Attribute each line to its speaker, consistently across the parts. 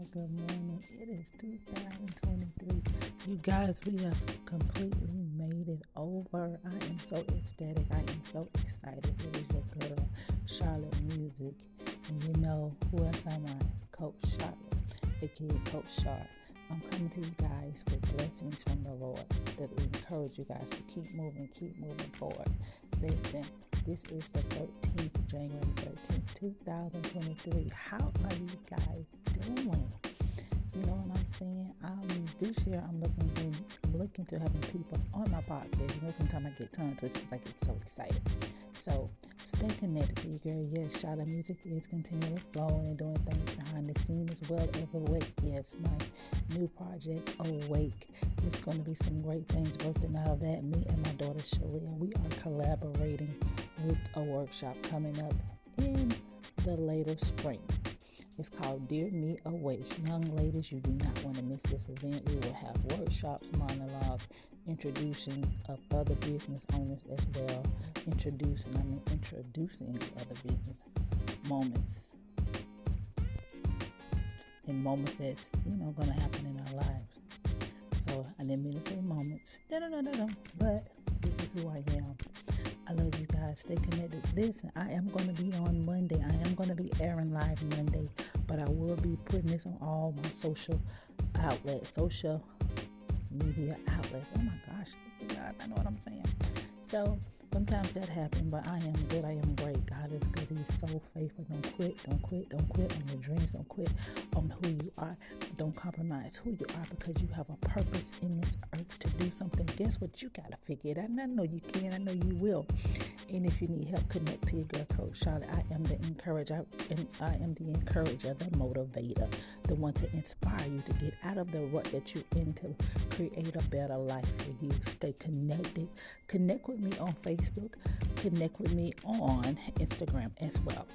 Speaker 1: 2023. You guys, we have completely made it over. I am so ecstatic. I am so excited. It is your girl, Charlotte Music. And you know who else I'm on? Coach Charlotte, aka Coach Char. I'm coming to you guys with blessings from the Lord that encourage you guys to keep moving, keep moving forward. Listen, this is the 13th, January 13th, 2023. How are you guys doing? You know what I'm saying? Um, this year I'm looking I'm looking to having people on my podcast. You know, sometimes I get tongue twisted I get so excited. So stay connected to your girl. Yes, Charlotte Music is continually flowing and doing things behind the scenes as well as Awake. Yes, my new project, Awake. It's going to be some great things working out of that. Me and my daughter and we are collaborating with a workshop coming up in the later spring. It's called Dear Me Awake. Young ladies, you do not want to miss this event. We will have workshops, monologues, introducing of other business owners as well. Introducing, I mean, introducing other business moments and moments that's, you know, going to happen in our lives. So I didn't mean to say moments, no, no, no, no, no, but this is who I am. Guys. Stay connected. Listen, I am going to be on Monday. I am going to be airing live Monday, but I will be putting this on all my social outlets, social media outlets. Oh my gosh, God, I know what I'm saying. So sometimes that happens, but I am good. I am great. God is good. He's so faithful. Don't quit. Don't quit. Don't quit on your dreams. Don't quit on who you are. Don't compromise who you are because you have a purpose in this earth to do something. Guess what? You got to figure it out. And I know you can. I know you will. And if you need help, connect to your girl, Coach Charlotte. I am the encourager, and I am the encourager, the motivator, the one to inspire you to get out of the rut that you're in to create a better life for you. Stay connected. Connect with me on Facebook. Connect with me on Instagram as well.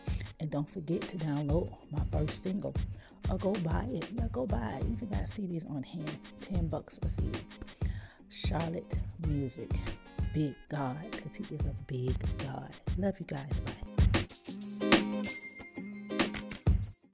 Speaker 1: And don't forget to download my first single or go buy it. Yeah, go buy it. Even got CDs on hand. 10 bucks a CD. Charlotte Music big God because He is a big God. Love you guys. Bye.